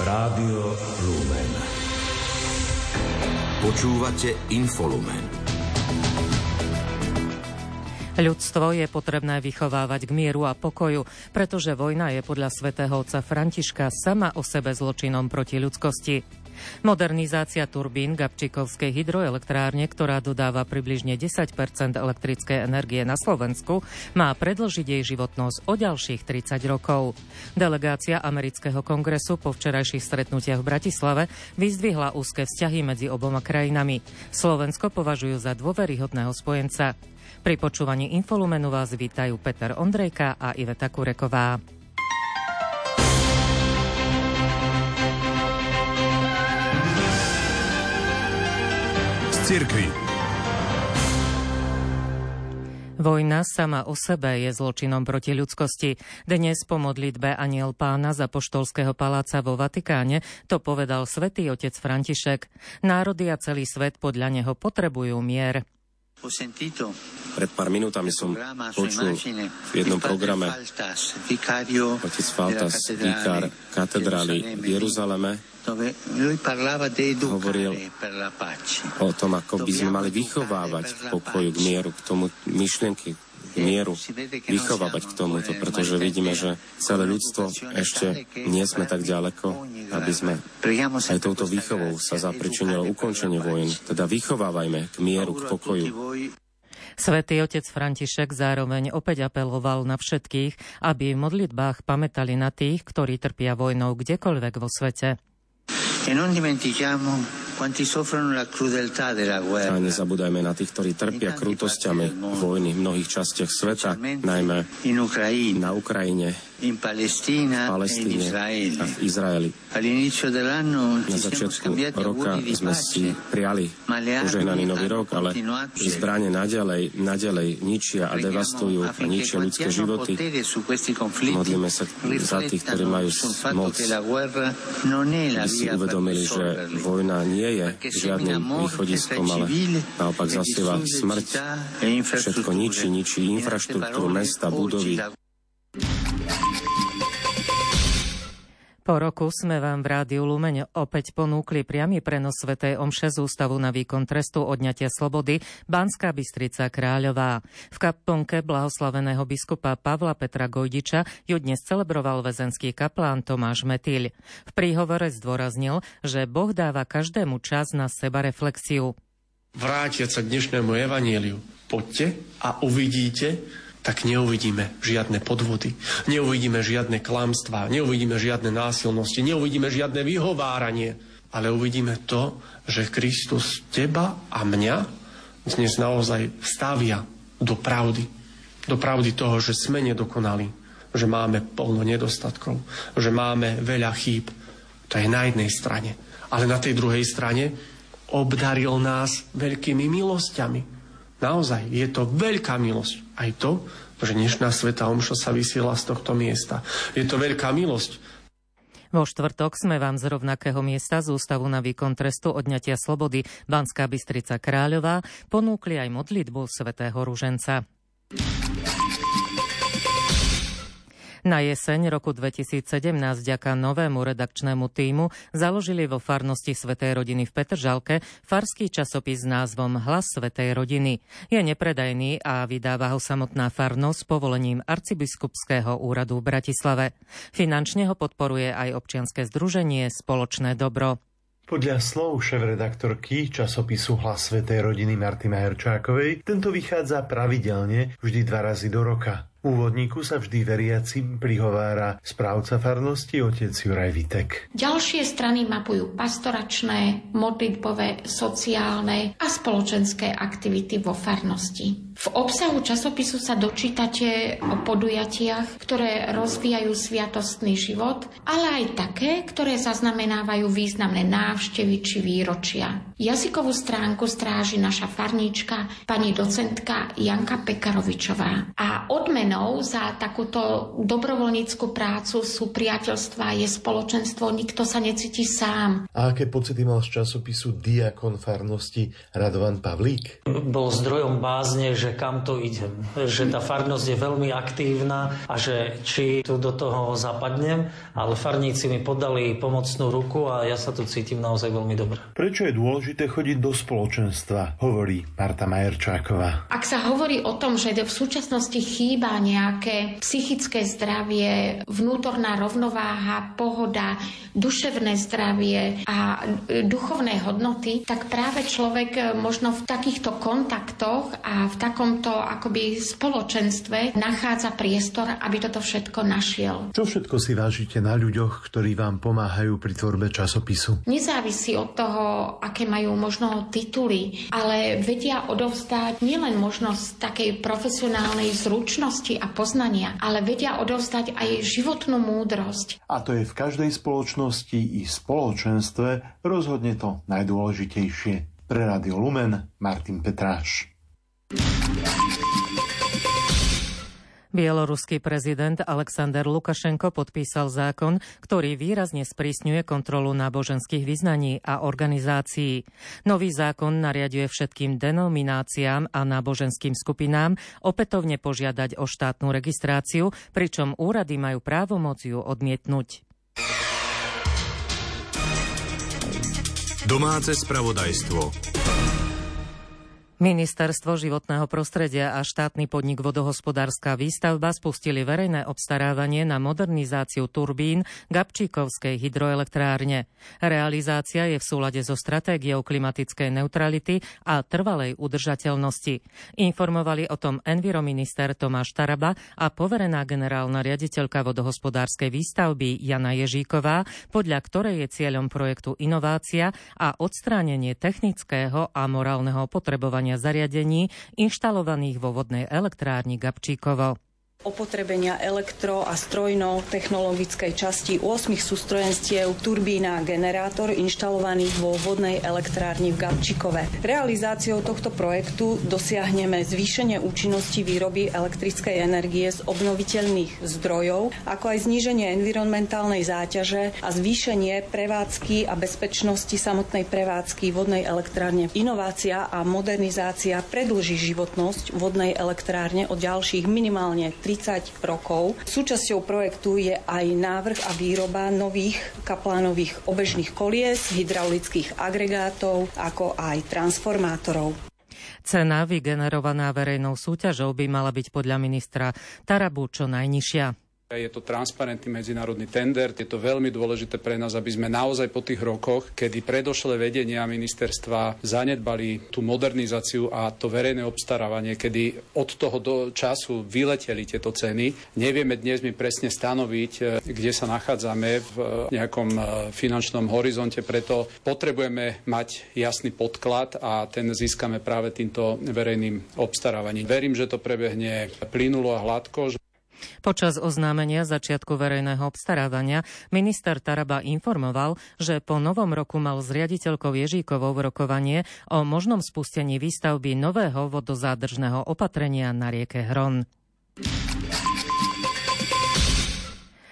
Rádio Lumen. Počúvate Infolumen. Ľudstvo je potrebné vychovávať k mieru a pokoju, pretože vojna je podľa svätého otca Františka sama o sebe zločinom proti ľudskosti. Modernizácia turbín Gabčikovskej hydroelektrárne, ktorá dodáva približne 10% elektrickej energie na Slovensku, má predlžiť jej životnosť o ďalších 30 rokov. Delegácia amerického kongresu po včerajších stretnutiach v Bratislave vyzdvihla úzke vzťahy medzi oboma krajinami. Slovensko považujú za dôveryhodného spojenca. Pri počúvaní Infolumenu vás vítajú Peter Ondrejka a Iveta Kureková. Cirkvi. Vojna sama o sebe je zločinom proti ľudskosti. Dnes po modlitbe Aniel pána za poštolského paláca vo Vatikáne to povedal svätý otec František. Národy a celý svet podľa neho potrebujú mier. Pred pár minútami som počul v jednom programe. Otec Faltas, vikár katedrály v Jeruzaleme, hovoril o tom, ako by sme mali vychovávať k pokoju, k mieru, k tomu myšlienky, mieru, vychovávať k tomuto, pretože vidíme, že celé ľudstvo ešte nie sme tak ďaleko, aby sme aj touto výchovou sa zapričinilo ukončenie vojen. Teda vychovávajme k mieru, k pokoju. Svetý otec František zároveň opäť apeloval na všetkých, aby v modlitbách pamätali na tých, ktorí trpia vojnou kdekoľvek vo svete. E non dimentichiamo A nezabúdajme na tých, ktorí trpia krutosťami vojny v mnohých častiach sveta, najmä na Ukrajine, in Palestina, Palestíne a v Izraeli. Na začiatku roka sme si prijali požehnaný nový rok, ale zbranie naďalej, naďalej ničia a devastujú a ničia ľudské životy. Modlíme sa za tých, ktorí majú moc, aby si uvedomili, že vojna nie je žiadnym východiskom, ale naopak zasieva smrť. E Všetko ničí, ničí infraštruktúru, mesta, budovy. Po roku sme vám v Rádiu Lumeň opäť ponúkli priamy prenos Svetej Omše z Ústavu na výkon trestu odňatia slobody Banská Bystrica Kráľová. V kaplnke blahoslaveného biskupa Pavla Petra Gojdiča ju dnes celebroval väzenský kaplán Tomáš Metýľ. V príhovore zdôraznil, že Boh dáva každému čas na seba reflexiu. Vrátiať sa k dnešnému evaníliu. Poďte a uvidíte, tak neuvidíme žiadne podvody, neuvidíme žiadne klamstvá, neuvidíme žiadne násilnosti, neuvidíme žiadne vyhováranie, ale uvidíme to, že Kristus teba a mňa dnes naozaj stavia do pravdy. Do pravdy toho, že sme nedokonali, že máme plno nedostatkov, že máme veľa chýb. To je na jednej strane. Ale na tej druhej strane obdaril nás veľkými milosťami Naozaj, je to veľká milosť. Aj to, že dnešná Sveta Omša sa vysiela z tohto miesta. Je to veľká milosť. Vo štvrtok sme vám z rovnakého miesta z Ústavu na výkon trestu odňatia slobody Banská Bystrica Kráľová ponúkli aj modlitbu svätého Ruženca. Na jeseň roku 2017 vďaka novému redakčnému týmu založili vo farnosti Svetej rodiny v Petržalke farský časopis s názvom Hlas Svetej rodiny. Je nepredajný a vydáva ho samotná farnosť s povolením arcibiskupského úradu v Bratislave. Finančne ho podporuje aj občianske združenie Spoločné dobro. Podľa slov šéf-redaktorky časopisu Hlas Svetej rodiny Marty Majerčákovej, tento vychádza pravidelne vždy dva razy do roka. Úvodníku sa vždy veriaci prihovára správca farnosti otec Juraj Vitek. Ďalšie strany mapujú pastoračné, modlitbové, sociálne a spoločenské aktivity vo farnosti. V obsahu časopisu sa dočítate o podujatiach, ktoré rozvíjajú sviatostný život, ale aj také, ktoré zaznamenávajú významné návštevy či výročia. Jazykovú stránku stráži naša farníčka, pani docentka Janka Pekarovičová. A odmenou za takúto dobrovoľníckú prácu sú priateľstva, je spoločenstvo, nikto sa necíti sám. A aké pocity mal z časopisu Diakon farnosti Radovan Pavlík? Bol zdrojom bázne, že že kam to idem. Že tá farnosť je veľmi aktívna a že či tu do toho zapadnem, ale farníci mi podali pomocnú ruku a ja sa tu cítim naozaj veľmi dobre. Prečo je dôležité chodiť do spoločenstva, hovorí Marta Majerčáková. Ak sa hovorí o tom, že v súčasnosti chýba nejaké psychické zdravie, vnútorná rovnováha, pohoda, duševné zdravie a duchovné hodnoty, tak práve človek možno v takýchto kontaktoch a v takomto akoby spoločenstve nachádza priestor, aby toto všetko našiel. Čo všetko si vážite na ľuďoch, ktorí vám pomáhajú pri tvorbe časopisu? Nezávisí od toho, aké majú možno tituly, ale vedia odovzdať nielen možnosť takej profesionálnej zručnosti a poznania, ale vedia odovzdať aj životnú múdrosť. A to je v každej spoločnosti i spoločenstve rozhodne to najdôležitejšie. Pre Radio Lumen Martin Petráš. Bieloruský prezident Alexander Lukašenko podpísal zákon, ktorý výrazne sprísňuje kontrolu náboženských vyznaní a organizácií. Nový zákon nariaduje všetkým denomináciám a náboženským skupinám opätovne požiadať o štátnu registráciu, pričom úrady majú právomoc ju odmietnúť. Domáce spravodajstvo. Ministerstvo životného prostredia a štátny podnik vodohospodárska výstavba spustili verejné obstarávanie na modernizáciu turbín Gabčíkovskej hydroelektrárne. Realizácia je v súlade so stratégiou klimatickej neutrality a trvalej udržateľnosti. Informovali o tom envirominister Tomáš Taraba a poverená generálna riaditeľka vodohospodárskej výstavby Jana Ježíková, podľa ktorej je cieľom projektu inovácia a odstránenie technického a morálneho potrebovania zariadení inštalovaných vo vodnej elektrárni Gabčíkovo opotrebenia elektro- a strojno-technologickej časti 8 sústrojenstiev turbína generátor inštalovaných vo vodnej elektrárni v Gabčikove. Realizáciou tohto projektu dosiahneme zvýšenie účinnosti výroby elektrickej energie z obnoviteľných zdrojov, ako aj zníženie environmentálnej záťaže a zvýšenie prevádzky a bezpečnosti samotnej prevádzky vodnej elektrárne. Inovácia a modernizácia predlží životnosť vodnej elektrárne o ďalších minimálne 30 rokov. Súčasťou projektu je aj návrh a výroba nových kaplánových obežných kolies, hydraulických agregátov, ako aj transformátorov. Cena vygenerovaná verejnou súťažou by mala byť podľa ministra Tarabu čo najnižšia. Je to transparentný medzinárodný tender, je to veľmi dôležité pre nás, aby sme naozaj po tých rokoch, kedy predošlé vedenia ministerstva zanedbali tú modernizáciu a to verejné obstarávanie, kedy od toho do času vyleteli tieto ceny. Nevieme dnes mi presne stanoviť, e, kde sa nachádzame v e, nejakom e, finančnom horizonte, preto potrebujeme mať jasný podklad a ten získame práve týmto verejným obstarávaním. Verím, že to prebehne plynulo a hladko. Počas oznámenia začiatku verejného obstarávania minister Taraba informoval, že po novom roku mal s riaditeľkou Ježíkovou rokovanie o možnom spustení výstavby nového vodozádržného opatrenia na rieke Hron.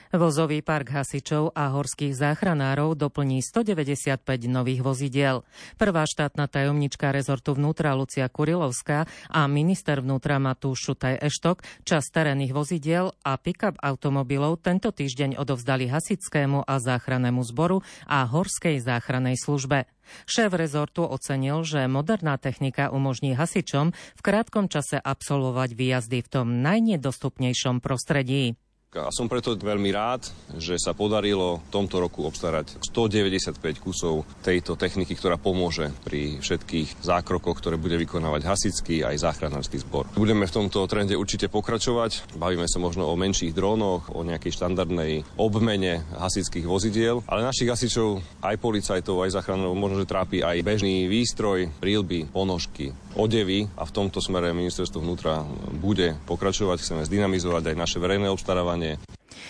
Vozový park hasičov a horských záchranárov doplní 195 nových vozidiel. Prvá štátna tajomnička rezortu vnútra Lucia Kurilovská a minister vnútra Matúš Šutaj Eštok čas terénnych vozidiel a pick-up automobilov tento týždeň odovzdali hasickému a záchrannému zboru a horskej záchrannej službe. Šéf rezortu ocenil, že moderná technika umožní hasičom v krátkom čase absolvovať výjazdy v tom najnedostupnejšom prostredí. A som preto veľmi rád, že sa podarilo v tomto roku obstarať 195 kusov tejto techniky, ktorá pomôže pri všetkých zákrokoch, ktoré bude vykonávať hasický aj záchranársky zbor. Budeme v tomto trende určite pokračovať. Bavíme sa možno o menších drónoch, o nejakej štandardnej obmene hasických vozidiel, ale našich hasičov, aj policajtov, aj záchranárov možno, že trápi aj bežný výstroj, prílby, ponožky, odevy a v tomto smere ministerstvo vnútra bude pokračovať. Chceme zdynamizovať aj naše verejné obstarávanie vzdelávanie.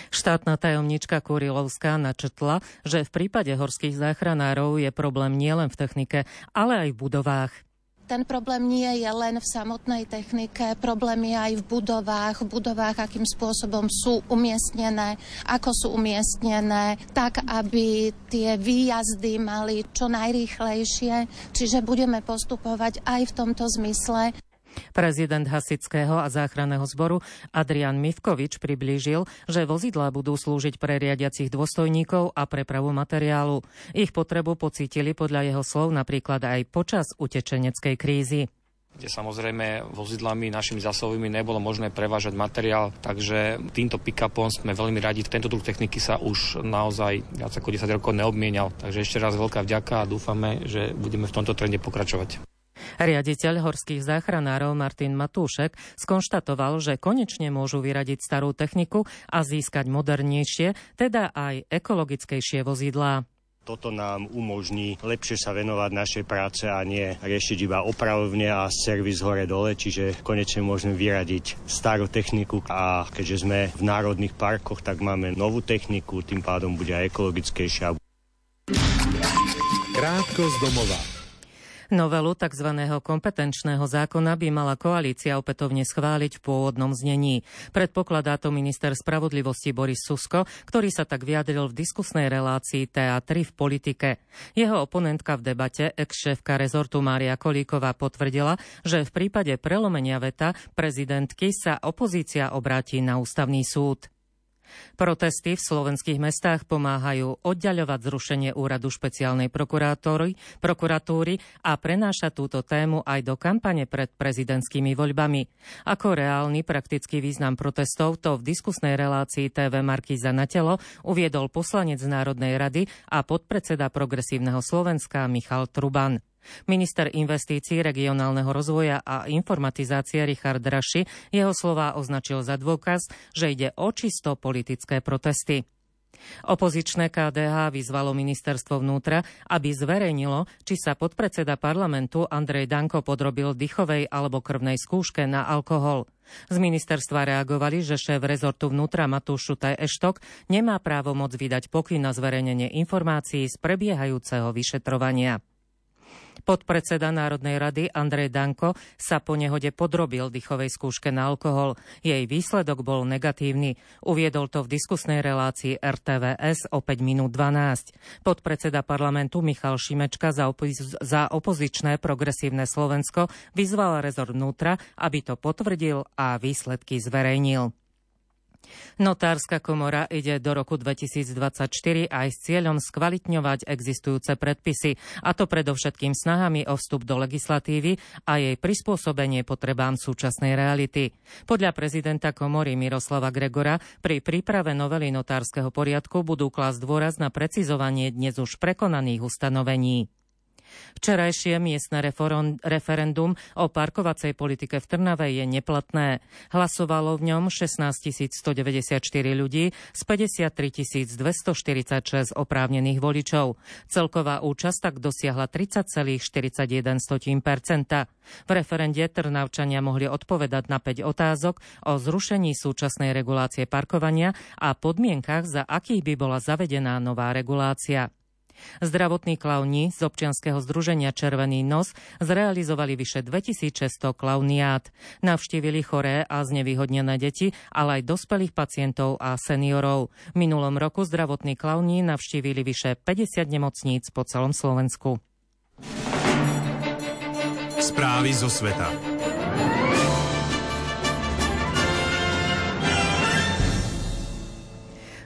Štátna tajomnička Kurilovská načetla, že v prípade horských záchranárov je problém nielen v technike, ale aj v budovách. Ten problém nie je len v samotnej technike, problém je aj v budovách, v budovách, akým spôsobom sú umiestnené, ako sú umiestnené, tak, aby tie výjazdy mali čo najrýchlejšie. Čiže budeme postupovať aj v tomto zmysle. Prezident Hasického a záchranného zboru Adrian Mivkovič priblížil, že vozidlá budú slúžiť pre riadiacich dôstojníkov a prepravu materiálu. Ich potrebu pocítili podľa jeho slov napríklad aj počas utečeneckej krízy kde samozrejme vozidlami našimi zásobovými nebolo možné prevážať materiál, takže týmto pick-upom sme veľmi radi. Tento druh techniky sa už naozaj viac ako 10 rokov neobmienial, takže ešte raz veľká vďaka a dúfame, že budeme v tomto trende pokračovať. Riaditeľ horských záchranárov Martin Matúšek skonštatoval, že konečne môžu vyradiť starú techniku a získať modernejšie, teda aj ekologickejšie vozidlá. Toto nám umožní lepšie sa venovať našej práce a nie riešiť iba opravovne a servis hore-dole, čiže konečne môžeme vyradiť starú techniku a keďže sme v národných parkoch, tak máme novú techniku, tým pádom bude aj ekologickejšia. Krátko z domova. Novelu tzv. kompetenčného zákona by mala koalícia opätovne schváliť v pôvodnom znení. Predpokladá to minister spravodlivosti Boris Susko, ktorý sa tak vyjadril v diskusnej relácii TA3 v politike. Jeho oponentka v debate, ex-šéfka rezortu Mária Kolíková potvrdila, že v prípade prelomenia veta prezidentky sa opozícia obráti na ústavný súd. Protesty v slovenských mestách pomáhajú oddaľovať zrušenie úradu špeciálnej prokuratúry, a prenáša túto tému aj do kampane pred prezidentskými voľbami. Ako reálny praktický význam protestov to v diskusnej relácii TV Markíza na telo uviedol poslanec Národnej rady a podpredseda Progresívneho Slovenska Michal Truban. Minister investícií, regionálneho rozvoja a informatizácie Richard Raši jeho slová označil za dôkaz, že ide o čisto politické protesty. Opozičné KDH vyzvalo ministerstvo vnútra, aby zverejnilo, či sa podpredseda parlamentu Andrej Danko podrobil dychovej alebo krvnej skúške na alkohol. Z ministerstva reagovali, že šéf rezortu vnútra Matúš Šutaj Eštok nemá právo moc vydať pokyn na zverejnenie informácií z prebiehajúceho vyšetrovania. Podpredseda Národnej rady Andrej Danko sa po nehode podrobil dýchovej skúške na alkohol. Jej výsledok bol negatívny. Uviedol to v diskusnej relácii RTVS o 5 minút 12. Podpredseda parlamentu Michal Šimečka za, opozi- za opozičné progresívne Slovensko vyzval rezort vnútra, aby to potvrdil a výsledky zverejnil. Notárska komora ide do roku 2024 aj s cieľom skvalitňovať existujúce predpisy, a to predovšetkým snahami o vstup do legislatívy a jej prispôsobenie potrebám súčasnej reality. Podľa prezidenta komory Miroslava Gregora pri príprave novely notárskeho poriadku budú klásť dôraz na precizovanie dnes už prekonaných ustanovení. Včerajšie miestne referendum o parkovacej politike v Trnave je neplatné. Hlasovalo v ňom 16 194 ľudí z 53 246 oprávnených voličov. Celková účasť tak dosiahla 30,41% V referende Trnavčania mohli odpovedať na 5 otázok o zrušení súčasnej regulácie parkovania a podmienkach, za akých by bola zavedená nová regulácia. Zdravotní klauni z občianskeho združenia Červený nos zrealizovali vyše 2600 klauniát. Navštívili choré a znevýhodnené deti, ale aj dospelých pacientov a seniorov. V minulom roku zdravotní klauni navštívili vyše 50 nemocníc po celom Slovensku. Správy zo sveta.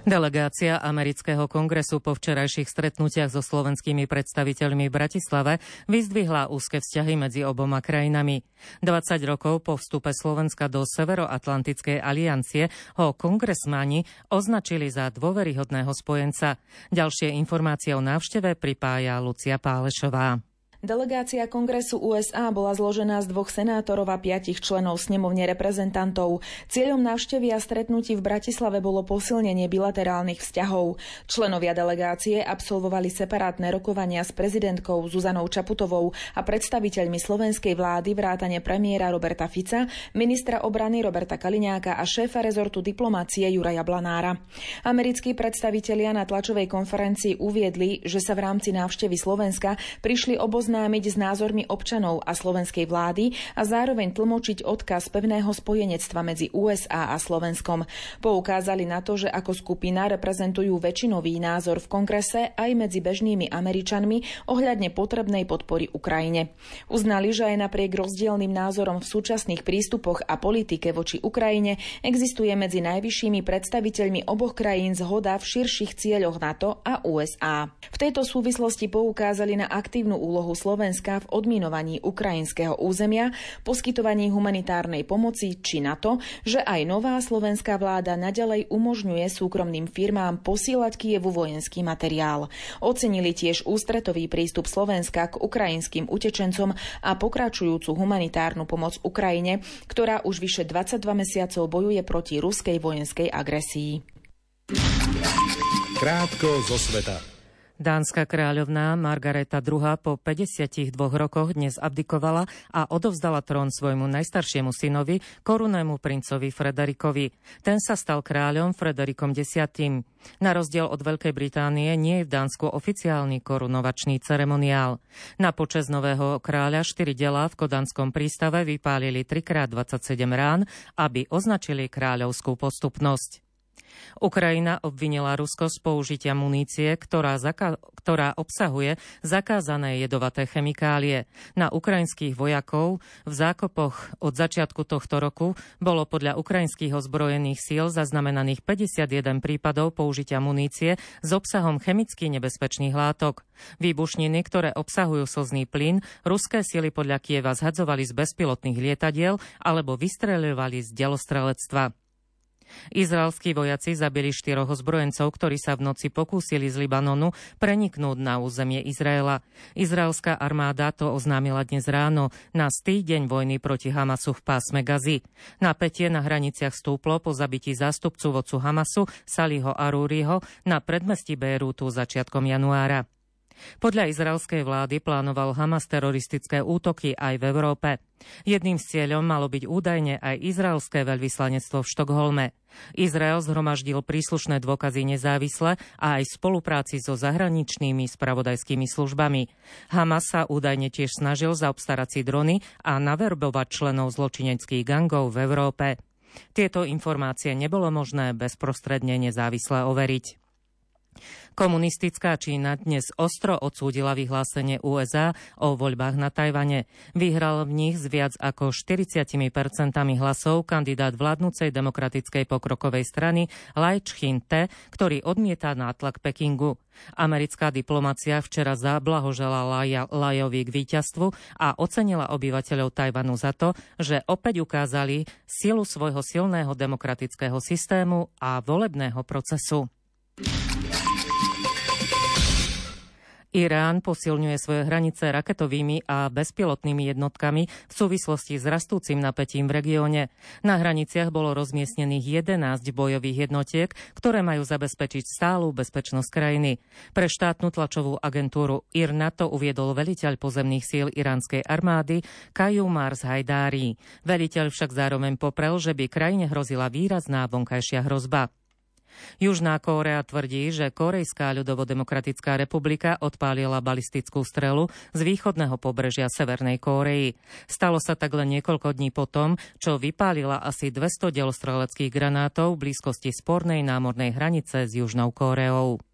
Delegácia amerického kongresu po včerajších stretnutiach so slovenskými predstaviteľmi v Bratislave vyzdvihla úzke vzťahy medzi oboma krajinami. 20 rokov po vstupe Slovenska do Severoatlantickej aliancie ho kongresmáni označili za dôveryhodného spojenca. Ďalšie informácie o návšteve pripája Lucia Pálešová. Delegácia Kongresu USA bola zložená z dvoch senátorov a piatich členov snemovne reprezentantov. Cieľom návštevy a stretnutí v Bratislave bolo posilnenie bilaterálnych vzťahov. Členovia delegácie absolvovali separátne rokovania s prezidentkou Zuzanou Čaputovou a predstaviteľmi slovenskej vlády vrátane premiéra Roberta Fica, ministra obrany Roberta Kaliňáka a šéfa rezortu diplomácie Juraja Blanára. Americkí predstavitelia na tlačovej konferencii uviedli, že sa v rámci návštevy Slovenska prišli oboznámiť oboznámiť s názormi občanov a slovenskej vlády a zároveň tlmočiť odkaz pevného spojenectva medzi USA a Slovenskom. Poukázali na to, že ako skupina reprezentujú väčšinový názor v kongrese aj medzi bežnými Američanmi ohľadne potrebnej podpory Ukrajine. Uznali, že aj napriek rozdielným názorom v súčasných prístupoch a politike voči Ukrajine existuje medzi najvyššími predstaviteľmi oboch krajín zhoda v širších cieľoch NATO a USA. V tejto súvislosti poukázali na aktívnu úlohu Slovenska v odminovaní ukrajinského územia, poskytovaní humanitárnej pomoci či na to, že aj nová slovenská vláda nadalej umožňuje súkromným firmám posílať Kievu vojenský materiál. Ocenili tiež ústretový prístup Slovenska k ukrajinským utečencom a pokračujúcu humanitárnu pomoc Ukrajine, ktorá už vyše 22 mesiacov bojuje proti ruskej vojenskej agresii. Krátko zo sveta. Dánska kráľovná Margareta II po 52 rokoch dnes abdikovala a odovzdala trón svojmu najstaršiemu synovi, korunnému princovi Frederikovi. Ten sa stal kráľom Frederikom X. Na rozdiel od Veľkej Británie nie je v Dánsku oficiálny korunovačný ceremoniál. Na počas nového kráľa štyri delá v Kodanskom prístave vypálili 3x27 rán, aby označili kráľovskú postupnosť. Ukrajina obvinila Rusko z použitia munície, ktorá, zaka- ktorá obsahuje zakázané jedovaté chemikálie. Na ukrajinských vojakov v zákopoch od začiatku tohto roku bolo podľa ukrajinských ozbrojených síl zaznamenaných 51 prípadov použitia munície s obsahom chemicky nebezpečných látok. Výbušniny, ktoré obsahujú slzný plyn, ruské sily podľa Kieva zhadzovali z bezpilotných lietadiel alebo vystreľovali z delostrelectva. Izraelskí vojaci zabili štyroch ozbrojencov, ktorí sa v noci pokúsili z Libanonu preniknúť na územie Izraela. Izraelská armáda to oznámila dnes ráno na stý deň vojny proti Hamasu v pásme Gazy. Napätie na hraniciach stúplo po zabití zástupcu vodcu Hamasu Saliho Arúriho na predmestí Bejrútu začiatkom januára. Podľa izraelskej vlády plánoval Hamas teroristické útoky aj v Európe. Jedným z cieľom malo byť údajne aj izraelské veľvyslanectvo v Štokholme. Izrael zhromaždil príslušné dôkazy nezávisle a aj v spolupráci so zahraničnými spravodajskými službami. Hamas sa údajne tiež snažil zaobstarať si drony a naverbovať členov zločineckých gangov v Európe. Tieto informácie nebolo možné bezprostredne nezávisle overiť. Komunistická Čína dnes ostro odsúdila vyhlásenie USA o voľbách na Tajvane. Vyhral v nich z viac ako 40% hlasov kandidát vládnúcej demokratickej pokrokovej strany Lai Ching-te, ktorý odmieta nátlak Pekingu. Americká diplomacia včera zablahožela Lajovi k víťazstvu a ocenila obyvateľov Tajvanu za to, že opäť ukázali silu svojho silného demokratického systému a volebného procesu. Irán posilňuje svoje hranice raketovými a bezpilotnými jednotkami v súvislosti s rastúcim napätím v regióne. Na hraniciach bolo rozmiestnených 11 bojových jednotiek, ktoré majú zabezpečiť stálu bezpečnosť krajiny. Pre štátnu tlačovú agentúru IRNA to uviedol veliteľ pozemných síl iránskej armády Kaju Mars Hajdári. Veliteľ však zároveň poprel, že by krajine hrozila výrazná vonkajšia hrozba. Južná Kórea tvrdí, že Korejská ľudovodemokratická republika odpálila balistickú strelu z východného pobrežia Severnej Kórei. Stalo sa tak len niekoľko dní potom, čo vypálila asi 200 delostreleckých granátov v blízkosti spornej námornej hranice s Južnou Kóreou.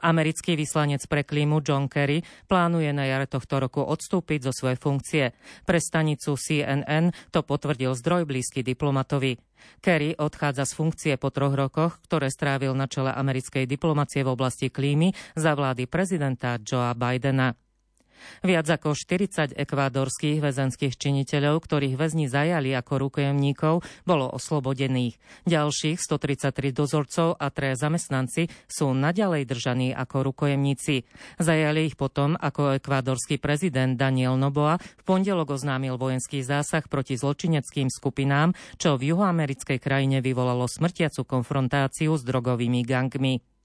Americký vyslanec pre klímu John Kerry plánuje na jare tohto roku odstúpiť zo svojej funkcie. Pre stanicu CNN to potvrdil zdroj blízky diplomatovi. Kerry odchádza z funkcie po troch rokoch, ktoré strávil na čele americkej diplomacie v oblasti klímy za vlády prezidenta Joea Bidena. Viac ako 40 ekvádorských väzenských činiteľov, ktorých väzni zajali ako rukojemníkov, bolo oslobodených. Ďalších 133 dozorcov a tre zamestnanci sú naďalej držaní ako rukojemníci. Zajali ich potom, ako ekvádorský prezident Daniel Noboa v pondelok oznámil vojenský zásah proti zločineckým skupinám, čo v juhoamerickej krajine vyvolalo smrtiacu konfrontáciu s drogovými gangmi.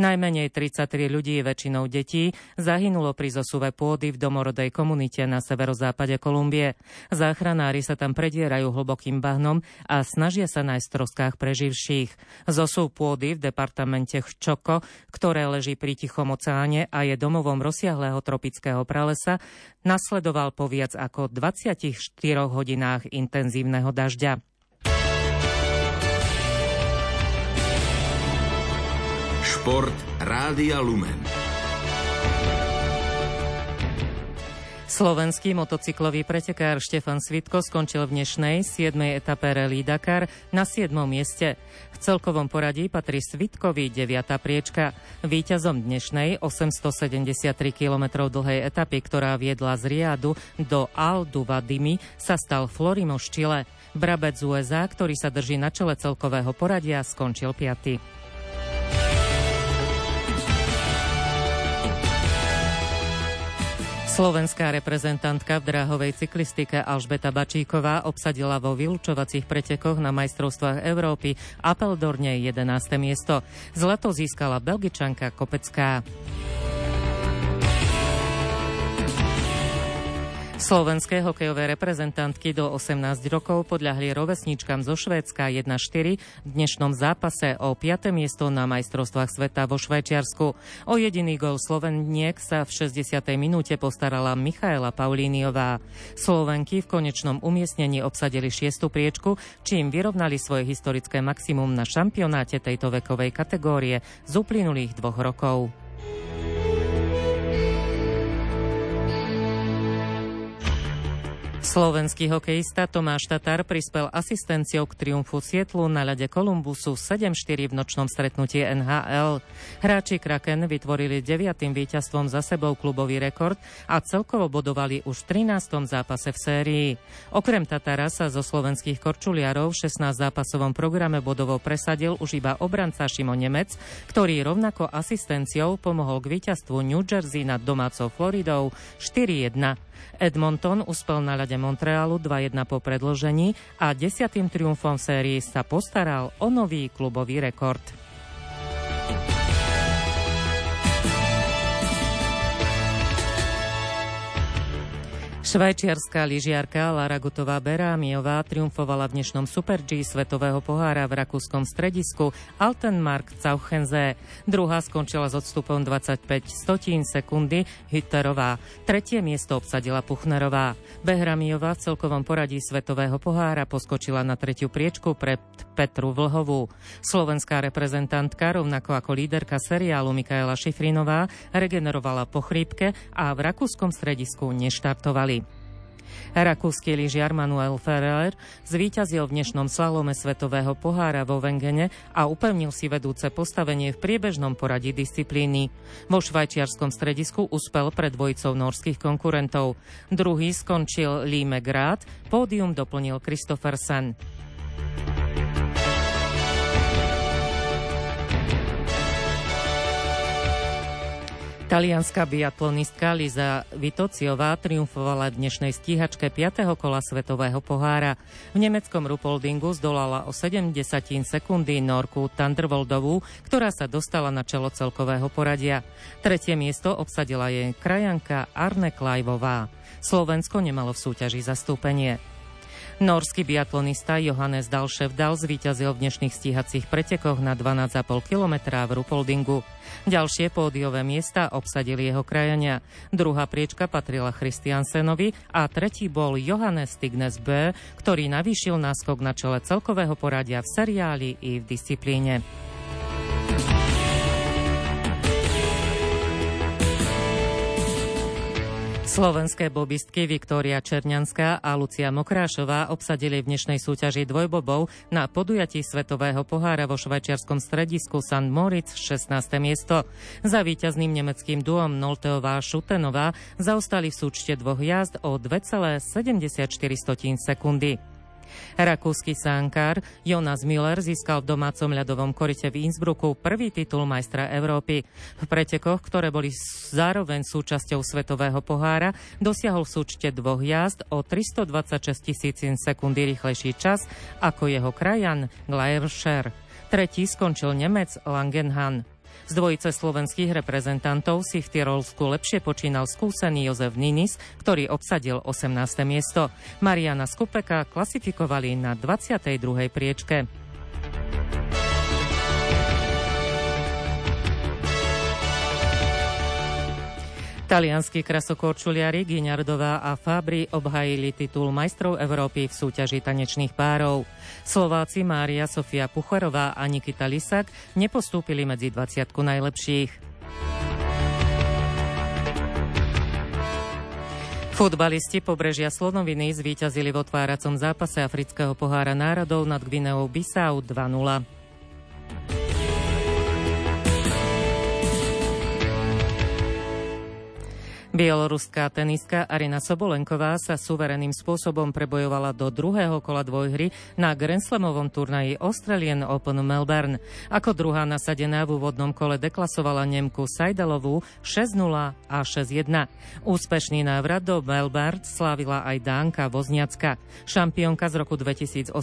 Najmenej 33 ľudí, väčšinou detí, zahynulo pri zosuve pôdy v domorodej komunite na severozápade Kolumbie. Záchranári sa tam predierajú hlbokým bahnom a snažia sa nájsť v troskách preživších. Zosuv pôdy v departamente Čoko, ktoré leží pri Tichom oceáne a je domovom rozsiahlého tropického pralesa, nasledoval po viac ako 24 hodinách intenzívneho dažďa. Šport Rádia Lumen. Slovenský motocyklový pretekár Štefan Svitko skončil v dnešnej 7. etape Rally Dakar na 7. mieste. V celkovom poradí patrí Svitkovi 9. priečka. Výťazom dnešnej 873 km dlhej etapy, ktorá viedla z Riadu do Aldu Vadimi, sa stal Florimo Štile. Brabec z USA, ktorý sa drží na čele celkového poradia, skončil 5. Slovenská reprezentantka v dráhovej cyklistike Alžbeta Bačíková obsadila vo vylúčovacích pretekoch na majstrovstvách Európy Apeldorne 11. miesto. Zlato získala Belgičanka Kopecká. Slovenské hokejové reprezentantky do 18 rokov podľahli rovesničkám zo Švédska 1-4 v dnešnom zápase o 5. miesto na majstrovstvách sveta vo Švajčiarsku. O jediný gol Sloveniek sa v 60. minúte postarala Michaela Paulíniová. Slovenky v konečnom umiestnení obsadili šiestu priečku, čím vyrovnali svoje historické maximum na šampionáte tejto vekovej kategórie z uplynulých dvoch rokov. Slovenský hokejista Tomáš Tatar prispel asistenciou k triumfu Sietlu na ľade Kolumbusu 7-4 v nočnom stretnutí NHL. Hráči Kraken vytvorili deviatým víťazstvom za sebou klubový rekord a celkovo bodovali už v 13. zápase v sérii. Okrem Tatara sa zo slovenských korčuliarov v 16 zápasovom programe bodovo presadil už iba obranca Šimo Nemec, ktorý rovnako asistenciou pomohol k víťazstvu New Jersey nad domácou Floridou 4-1. Edmonton uspel na ľade Montrealu 2-1 po predložení a desiatým triumfom sérii sa postaral o nový klubový rekord. Švajčiarská lyžiarka Lara Gutová Berámiová triumfovala v dnešnom Super G svetového pohára v rakúskom stredisku Altenmark Cauchenze. Druhá skončila s odstupom 25 stotín sekundy Hitterová. Tretie miesto obsadila Puchnerová. Behramiová v celkovom poradí svetového pohára poskočila na tretiu priečku pre Petru Vlhovú. Slovenská reprezentantka, rovnako ako líderka seriálu Mikaela Šifrinová, regenerovala po chrípke a v rakúskom stredisku neštartovali. Rakúsky lyžiar Manuel Ferrer zvíťazil v dnešnom slalome Svetového pohára vo Vengene a upevnil si vedúce postavenie v priebežnom poradí disciplíny. Vo švajčiarskom stredisku uspel pred dvojicou norských konkurentov. Druhý skončil Lee McGrath, pódium doplnil Christophersen. Talianská biatlonistka Liza Vitociová triumfovala v dnešnej stíhačke 5. kola Svetového pohára. V nemeckom Rupoldingu zdolala o 70 sekundy Norku Thunderwoldovú, ktorá sa dostala na čelo celkového poradia. Tretie miesto obsadila jej krajanka Arne Klajvová. Slovensko nemalo v súťaži zastúpenie. Norský biatlonista Johannes Dalševdal zvíťazil v dnešných stíhacích pretekoch na 12,5 kilometra v Rupoldingu. Ďalšie pódiové miesta obsadili jeho krajania. Druhá priečka patrila Christiansenovi a tretí bol Johannes Stignes B, ktorý navýšil náskok na čele celkového poradia v seriáli i v disciplíne. Slovenské bobistky Viktória Černianská a Lucia Mokrášová obsadili v dnešnej súťaži dvojbobov na podujatí Svetového pohára vo švajčiarskom stredisku St. Moritz 16. miesto. Za víťazným nemeckým duom Nolteová Šutenová zaostali v súčte dvoch jazd o 2,74 sekundy. Rakúsky sánkár Jonas Miller získal v domácom ľadovom korite v Innsbrucku prvý titul majstra Európy. V pretekoch, ktoré boli zároveň súčasťou svetového pohára, dosiahol v súčte dvoch jazd o 326 tisícin sekundy rýchlejší čas ako jeho krajan Glaerscher. Tretí skončil Nemec Langenhan. Z dvojice slovenských reprezentantov si v Tyrolsku lepšie počínal skúsený Jozef Ninis, ktorý obsadil 18. miesto. Mariana Skupeka klasifikovali na 22. priečke. Talianskí krasokorčuliari Gignardová a Fabri obhajili titul majstrov Európy v súťaži tanečných párov. Slováci Mária Sofia Pucherová a Nikita Lisak nepostúpili medzi 20 najlepších. Futbalisti pobrežia Slonoviny zvíťazili v otváracom zápase Afrického pohára národov nad Gvineou Bissau 2-0. Bieloruská tenistka Arina Sobolenková sa suvereným spôsobom prebojovala do druhého kola dvojhry na Grand Slamovom turnaji Australian Open Melbourne. Ako druhá nasadená v úvodnom kole deklasovala Nemku Sajdalovú 6-0 a 6-1. Úspešný návrat do Melbourne slávila aj Dánka Vozniacka. Šampiónka z roku 2018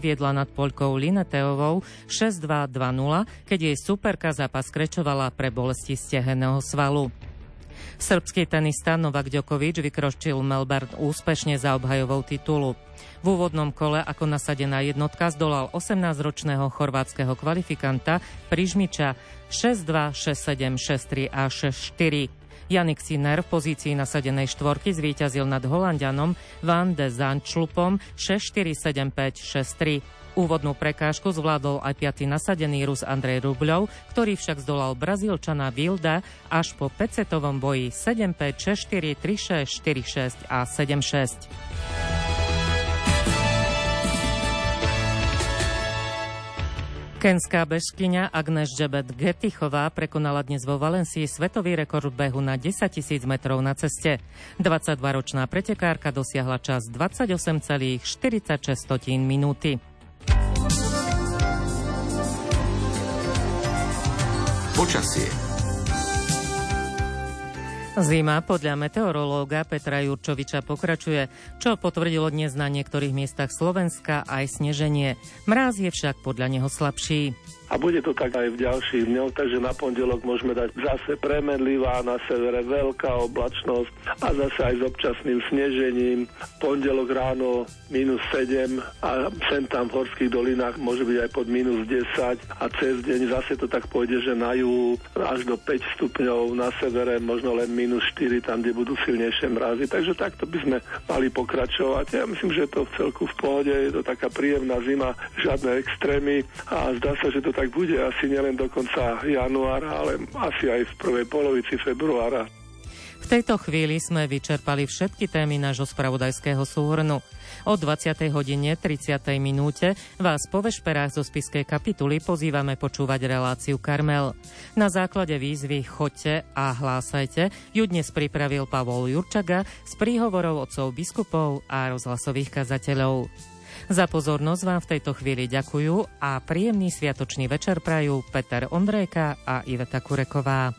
viedla nad Poľkou Lineteovou 6-2-2-0, keď jej superka zápas krečovala pre bolesti stehenného svalu. Srbský tenista Novak Djokovic vykročil Melbourne úspešne za obhajovou titulu. V úvodnom kole ako nasadená jednotka zdolal 18-ročného chorvátskeho kvalifikanta Prižmiča 6-2, 6-7, 6-3 a 6-4. Janik Sinner v pozícii nasadenej štvorky zvíťazil nad Holandianom Van de Zandschlupom 6-4, 7-5, 6-3. Úvodnú prekážku zvládol aj piatý nasadený Rus Andrej Rubľov, ktorý však zdolal Brazílčana Vilda až po 5 boji 7-5, 6-4, 3-6, 4-6 a 7-6. Kenská bežkyňa Agnes Jebet Getichová prekonala dnes vo Valencii svetový rekord behu na 10 tisíc metrov na ceste. 22-ročná pretekárka dosiahla čas 28,46 minúty. Počasie. Zima podľa meteorológa Petra Jurčoviča pokračuje, čo potvrdilo dnes na niektorých miestach Slovenska aj sneženie. Mráz je však podľa neho slabší. A bude to tak aj v ďalších dňoch, takže na pondelok môžeme dať zase premenlivá, na severe veľká oblačnosť a zase aj s občasným snežením. Pondelok ráno minus 7 a sem tam v horských dolinách môže byť aj pod minus 10 a cez deň zase to tak pôjde, že na juhu až do 5 stupňov, na severe možno len minus 4, tam, kde budú silnejšie mrazy. Takže takto by sme mali pokračovať. Ja myslím, že je to v celku v pohode, je to taká príjemná zima, žiadne extrémy a zdá sa, že to tak bude asi nielen do konca januára, ale asi aj v prvej polovici februára. V tejto chvíli sme vyčerpali všetky témy nášho spravodajského súhrnu. O 20. hodine 30. minúte vás po vešperách zo spiskej kapituly pozývame počúvať reláciu Karmel. Na základe výzvy Choďte a hlásajte ju dnes pripravil Pavol Jurčaga s príhovorov otcov biskupov a rozhlasových kazateľov. Za pozornosť vám v tejto chvíli ďakujú a príjemný sviatočný večer prajú Peter Ondrejka a Iveta Kureková.